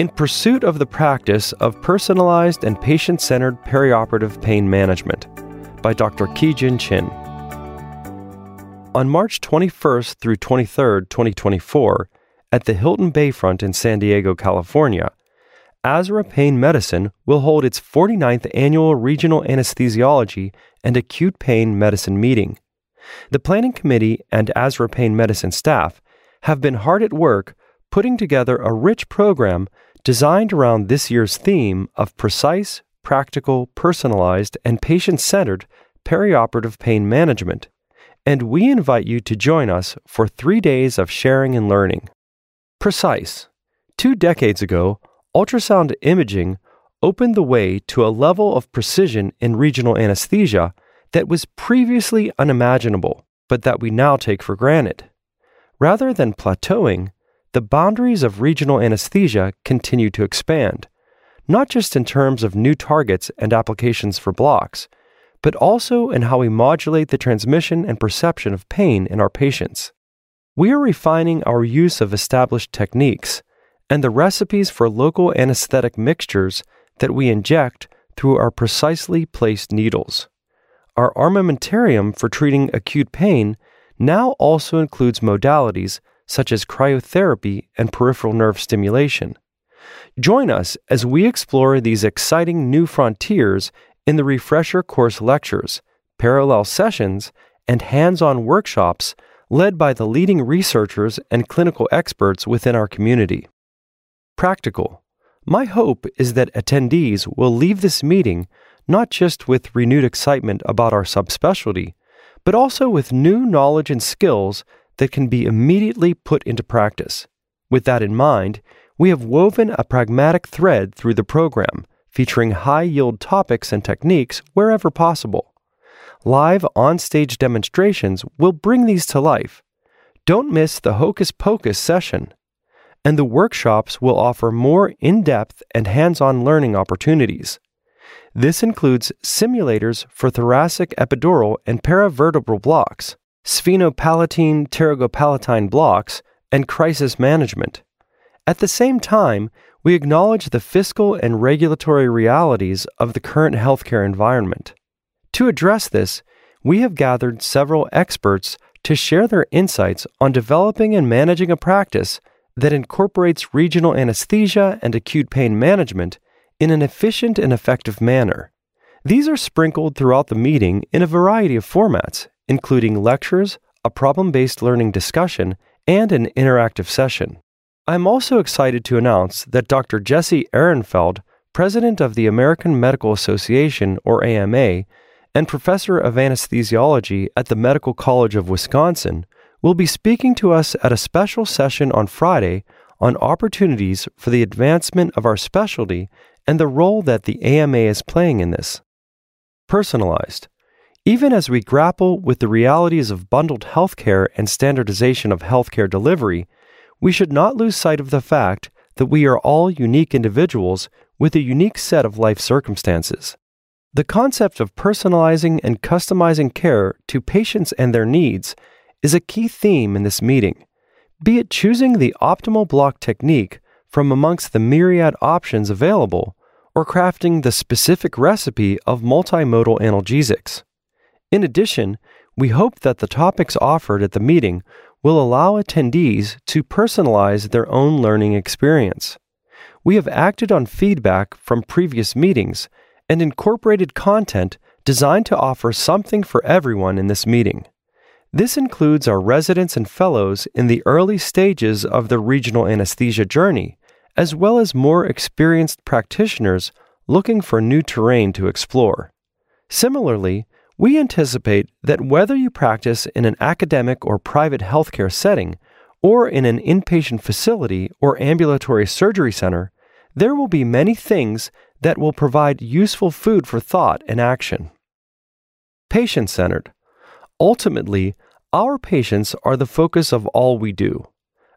in pursuit of the practice of personalized and patient centered perioperative pain management by Dr. Ki Jinn Chin. On March 21st through 23rd, 2024, at the Hilton Bayfront in San Diego, California, ASRA Pain Medicine will hold its 49th annual Regional Anesthesiology and Acute Pain Medicine meeting. The planning committee and ASRA Pain Medicine staff have been hard at work putting together a rich program designed around this year's theme of precise, practical, personalized, and patient centered perioperative pain management. And we invite you to join us for three days of sharing and learning. Precise. Two decades ago, ultrasound imaging opened the way to a level of precision in regional anesthesia that was previously unimaginable, but that we now take for granted. Rather than plateauing, the boundaries of regional anesthesia continue to expand, not just in terms of new targets and applications for blocks, but also in how we modulate the transmission and perception of pain in our patients. We are refining our use of established techniques and the recipes for local anesthetic mixtures that we inject through our precisely placed needles. Our armamentarium for treating acute pain now also includes modalities such as cryotherapy and peripheral nerve stimulation. Join us as we explore these exciting new frontiers in the refresher course lectures, parallel sessions, and hands on workshops led by the leading researchers and clinical experts within our community practical. My hope is that attendees will leave this meeting not just with renewed excitement about our subspecialty, but also with new knowledge and skills that can be immediately put into practice. With that in mind, we have woven a pragmatic thread through the program, featuring high yield topics and techniques wherever possible. Live on stage demonstrations will bring these to life. Don't miss the Hocus Pocus session and the workshops will offer more in depth and hands on learning opportunities. This includes simulators for thoracic epidural and paravertebral blocks, sphenopalatine pterygopalatine blocks, and crisis management. At the same time, we acknowledge the fiscal and regulatory realities of the current healthcare environment. To address this, we have gathered several experts to share their insights on developing and managing a practice that incorporates regional anesthesia and acute pain management in an efficient and effective manner. These are sprinkled throughout the meeting in a variety of formats, including lectures, a problem based learning discussion, and an interactive session. I'm also excited to announce that Dr. Jesse Ehrenfeld, president of the American Medical Association, or AMA, and professor of anesthesiology at the Medical College of Wisconsin, will be speaking to us at a special session on Friday on opportunities for the advancement of our specialty and the role that the AMA is playing in this. Personalized. Even as we grapple with the realities of bundled healthcare and standardization of healthcare delivery, we should not lose sight of the fact that we are all unique individuals with a unique set of life circumstances. The concept of personalizing and customizing care to patients and their needs is a key theme in this meeting, be it choosing the optimal block technique from amongst the myriad options available or crafting the specific recipe of multimodal analgesics. In addition, we hope that the topics offered at the meeting will allow attendees to personalize their own learning experience. We have acted on feedback from previous meetings and incorporated content designed to offer something for everyone in this meeting. This includes our residents and fellows in the early stages of the regional anesthesia journey, as well as more experienced practitioners looking for new terrain to explore. Similarly, we anticipate that whether you practice in an academic or private healthcare setting, or in an inpatient facility or ambulatory surgery center, there will be many things that will provide useful food for thought and action. Patient centered. Ultimately, our patients are the focus of all we do.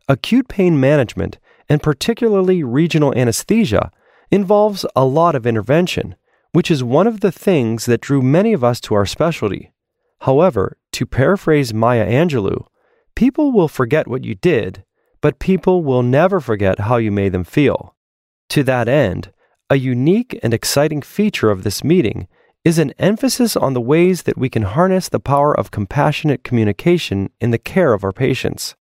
Acute pain management, and particularly regional anesthesia, involves a lot of intervention, which is one of the things that drew many of us to our specialty. However, to paraphrase Maya Angelou, people will forget what you did, but people will never forget how you made them feel. To that end, a unique and exciting feature of this meeting is an emphasis on the ways that we can harness the power of compassionate communication in the care of our patients.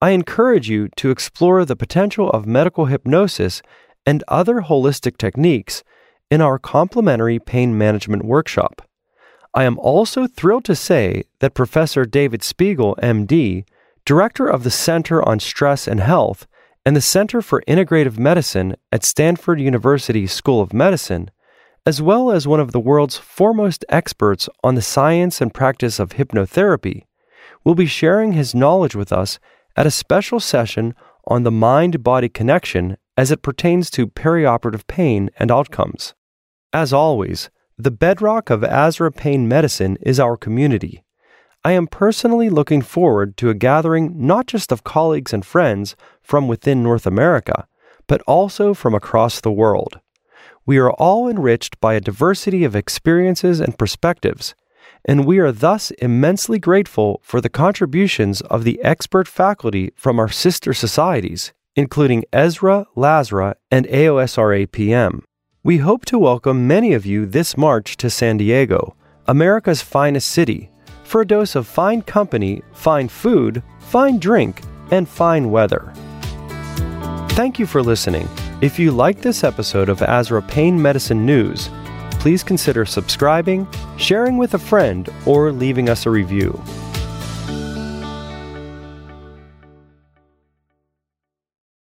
I encourage you to explore the potential of medical hypnosis and other holistic techniques in our complementary pain management workshop. I am also thrilled to say that Professor David Spiegel, MD, director of the Center on Stress and Health and the Center for Integrative Medicine at Stanford University School of Medicine, as well as one of the world's foremost experts on the science and practice of hypnotherapy, will be sharing his knowledge with us at a special session on the mind body connection as it pertains to perioperative pain and outcomes. As always, the bedrock of ASRA Pain Medicine is our community. I am personally looking forward to a gathering not just of colleagues and friends from within North America, but also from across the world. We are all enriched by a diversity of experiences and perspectives, and we are thus immensely grateful for the contributions of the expert faculty from our sister societies, including ESRA, LASRA, and AOSRA PM. We hope to welcome many of you this March to San Diego, America's finest city, for a dose of fine company, fine food, fine drink, and fine weather. Thank you for listening. If you like this episode of ASRA Pain Medicine News, please consider subscribing, sharing with a friend, or leaving us a review.